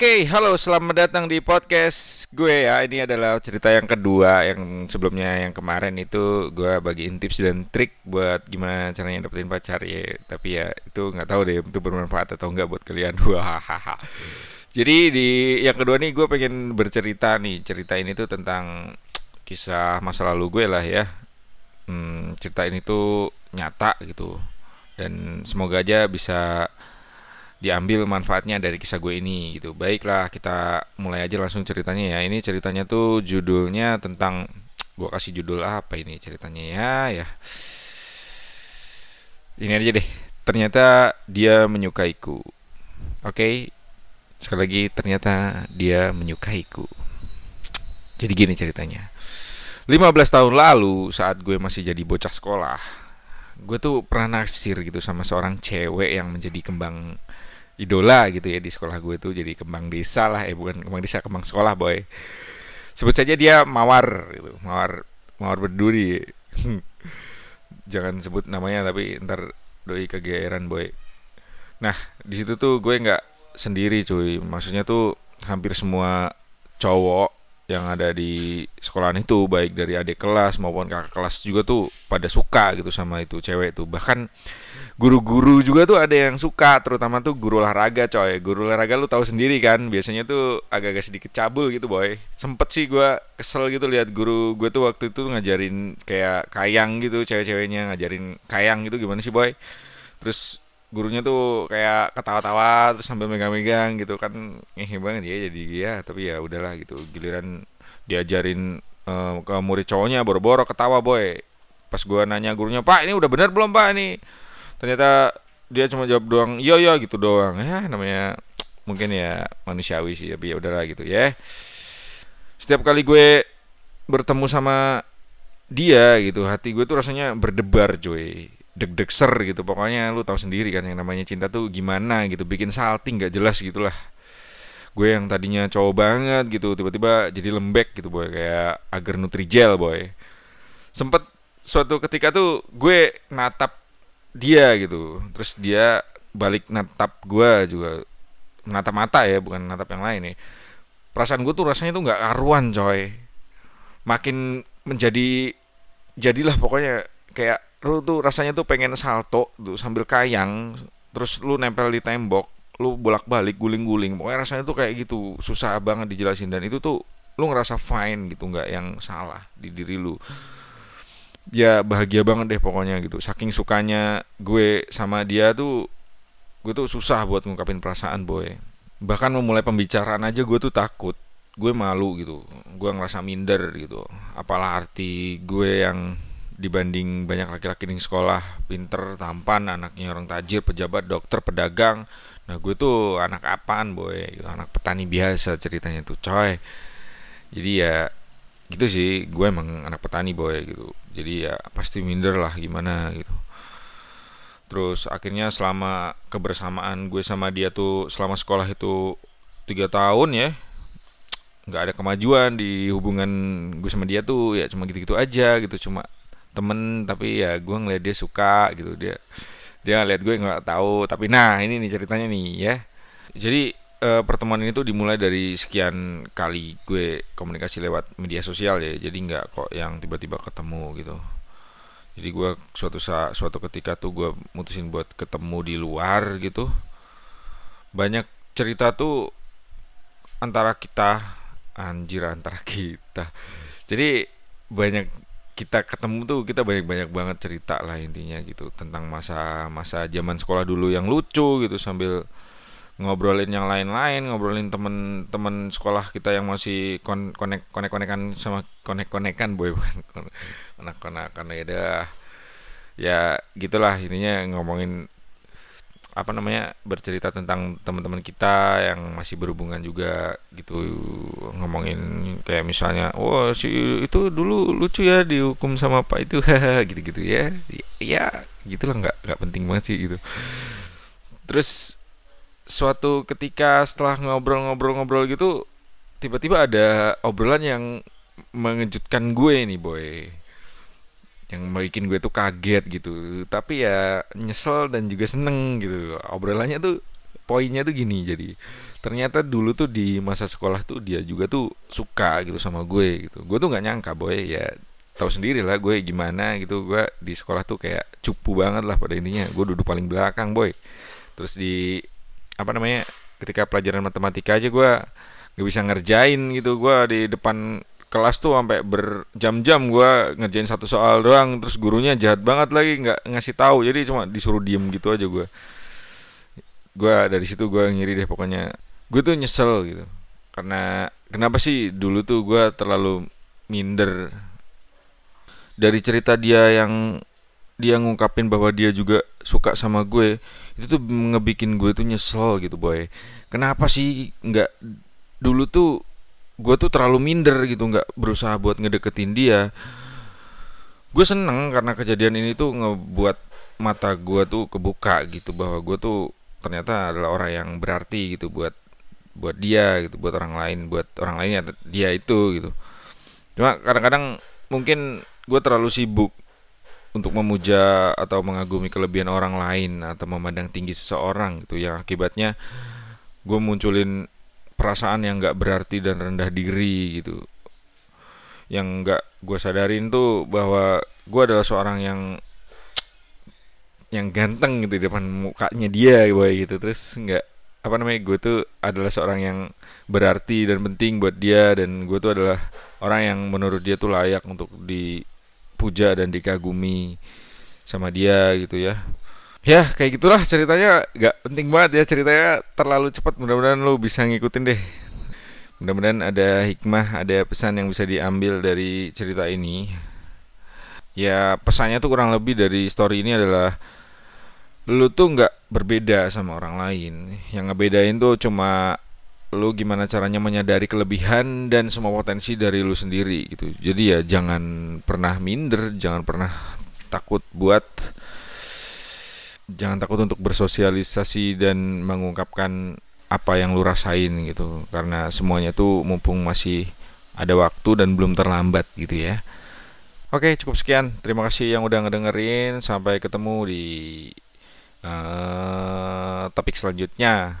Oke, halo, selamat datang di podcast gue ya. Ini adalah cerita yang kedua yang sebelumnya yang kemarin itu gue bagiin tips dan trik buat gimana caranya dapetin pacar ya. Tapi ya itu nggak tahu deh itu bermanfaat atau enggak buat kalian. Jadi di yang kedua nih gue pengen bercerita nih. Cerita ini tuh tentang kisah masa lalu gue lah ya. Hmm, cerita ini tuh nyata gitu. Dan semoga aja bisa diambil manfaatnya dari kisah gue ini gitu. Baiklah, kita mulai aja langsung ceritanya ya. Ini ceritanya tuh judulnya tentang gue kasih judul apa ini ceritanya ya ya. Ini aja deh. Ternyata dia menyukaiku. Oke. Sekali lagi ternyata dia menyukaiku. Jadi gini ceritanya. 15 tahun lalu saat gue masih jadi bocah sekolah, gue tuh pernah naksir gitu sama seorang cewek yang menjadi kembang idola gitu ya di sekolah gue tuh jadi kembang desa lah eh bukan kembang desa kembang sekolah boy. Sebut saja dia mawar gitu mawar mawar berduri. Jangan sebut namanya tapi ntar doi kegeeran boy. Nah di situ tuh gue nggak sendiri cuy. Maksudnya tuh hampir semua cowok yang ada di sekolahan itu baik dari adik kelas maupun kakak kelas juga tuh pada suka gitu sama itu cewek tuh. Bahkan guru-guru juga tuh ada yang suka terutama tuh guru olahraga coy. Guru olahraga lu tahu sendiri kan biasanya tuh agak-agak sedikit cabul gitu boy. Sempet sih gue kesel gitu lihat guru gue tuh waktu itu ngajarin kayak kayang gitu cewek-ceweknya ngajarin kayang gitu gimana sih boy? Terus gurunya tuh kayak ketawa-tawa terus sambil megang-megang gitu kan. Ngehe banget ya jadi ya tapi ya udahlah gitu. Giliran diajarin uh, ke murid cowoknya boro-boro ketawa boy. Pas gua nanya gurunya pak ini udah bener belum pak ini? Ternyata dia cuma jawab doang yo yo gitu doang. Ya namanya mungkin ya manusiawi sih tapi ya udahlah gitu. Ya setiap kali gue bertemu sama dia gitu hati gue tuh rasanya berdebar cuy deg-deg ser gitu. Pokoknya lu tahu sendiri kan yang namanya cinta tuh gimana gitu. Bikin salting nggak jelas gitulah. Gue yang tadinya cowok banget gitu tiba-tiba jadi lembek gitu boy. Kayak agar nutrijel boy. Sempet suatu ketika tuh gue natap dia gitu. Terus dia balik natap gue juga. Natap mata ya bukan natap yang lain nih perasaan gue tuh rasanya tuh nggak karuan coy. Makin menjadi jadilah pokoknya kayak lu tuh rasanya tuh pengen salto tuh sambil kayang terus lu nempel di tembok lu bolak-balik guling-guling. Pokoknya rasanya tuh kayak gitu susah banget dijelasin. Dan itu tuh lu ngerasa fine gitu nggak yang salah di diri lu. Ya bahagia banget deh pokoknya gitu. Saking sukanya gue sama dia tuh gue tuh susah buat ngungkapin perasaan boy. Bahkan memulai pembicaraan aja gue tuh takut. Gue malu gitu. Gue ngerasa minder gitu. Apalah arti gue yang dibanding banyak laki-laki di sekolah pinter tampan anaknya orang tajir pejabat dokter pedagang. Nah gue tuh anak apaan boy? Anak petani biasa ceritanya tuh coy. Jadi ya gitu sih. Gue emang anak petani boy gitu. Jadi ya pasti minder lah gimana gitu. Terus akhirnya selama kebersamaan gue sama dia tuh selama sekolah itu tiga tahun ya nggak ada kemajuan di hubungan gue sama dia tuh. Ya cuma gitu-gitu aja gitu. Cuma temen tapi ya gue ngeliat dia suka gitu. Dia dia ngeliat gue nggak tahu. Tapi nah ini nih ceritanya nih ya. Jadi e, pertemuan ini tuh dimulai dari sekian kali gue komunikasi lewat media sosial ya. Jadi nggak kok yang tiba-tiba ketemu gitu. Jadi gue suatu saat suatu ketika tuh gue mutusin buat ketemu di luar gitu. Banyak cerita tuh antara kita. Anjir antara kita. Jadi banyak kita ketemu tuh kita banyak-banyak banget cerita lah intinya gitu tentang masa masa zaman sekolah dulu yang lucu gitu sambil ngobrolin yang lain-lain ngobrolin temen-temen sekolah kita yang masih kon konek konek konekan sama konek konekan boy konek konekan ya dah. Ya gitulah intinya ngomongin apa namanya bercerita tentang teman-teman kita yang masih berhubungan juga gitu. Ngomongin kayak misalnya oh si itu dulu lucu ya dihukum sama pak itu. Gitu-gitu ya. Ya gitulah nggak nggak penting banget sih gitu. Terus suatu ketika setelah ngobrol-ngobrol-ngobrol gitu tiba-tiba ada obrolan yang mengejutkan gue nih boy yang bikin gue tuh kaget gitu. Tapi ya nyesel dan juga seneng gitu. Obrolannya tuh poinnya tuh gini jadi. Ternyata dulu tuh di masa sekolah tuh dia juga tuh suka gitu sama gue gitu. Gue tuh nggak nyangka boy ya tahu sendiri lah gue gimana gitu. Gue di sekolah tuh kayak cupu banget lah pada intinya. Gue duduk paling belakang boy. Terus di apa namanya ketika pelajaran matematika aja gue gak bisa ngerjain gitu. Gue di depan kelas tuh sampai berjam-jam gue ngerjain satu soal doang terus gurunya jahat banget lagi nggak ngasih tahu. Jadi cuma disuruh diem gitu aja gue gue dari situ gue ngiri deh pokoknya. Gue tuh nyesel gitu. Karena kenapa sih dulu tuh gue terlalu minder? Dari cerita dia yang dia ngungkapin bahwa dia juga suka sama gue itu tuh ngebikin gue tuh nyesel gitu boy. Kenapa sih nggak dulu tuh gue tuh terlalu minder gitu nggak berusaha buat ngedeketin dia. Gue seneng karena kejadian ini tuh ngebuat mata gue tuh kebuka gitu bahwa gue tuh ternyata adalah orang yang berarti gitu buat buat dia gitu buat orang lain buat orang lainnya dia itu gitu. Cuma kadang-kadang mungkin gue terlalu sibuk untuk memuja atau mengagumi kelebihan orang lain atau memandang tinggi seseorang gitu yang akibatnya gue munculin perasaan yang gak berarti dan rendah diri gitu. Yang gak gue sadarin tuh bahwa gue adalah seorang yang yang ganteng gitu di depan mukanya dia boy gitu. Terus nggak apa namanya gue tuh adalah seorang yang berarti dan penting buat dia dan gue tuh adalah orang yang menurut dia tuh layak untuk dipuja dan dikagumi sama dia gitu ya ya kayak gitulah ceritanya. Gak penting banget ya ceritanya. Terlalu cepat mudah-mudahan lo bisa ngikutin deh. Mudah-mudahan ada hikmah ada pesan yang bisa diambil dari cerita ini. Ya pesannya tuh kurang lebih dari story ini adalah lu tuh nggak berbeda sama orang lain. Yang ngebedain tuh cuma lu gimana caranya menyadari kelebihan dan semua potensi dari lu sendiri gitu. Jadi ya jangan pernah minder jangan pernah takut buat jangan takut untuk bersosialisasi dan mengungkapkan apa yang lu rasain gitu. Karena semuanya tuh mumpung masih ada waktu dan belum terlambat gitu ya. Oke cukup sekian. Terima kasih yang udah ngedengerin. Sampai ketemu di uh, topik selanjutnya.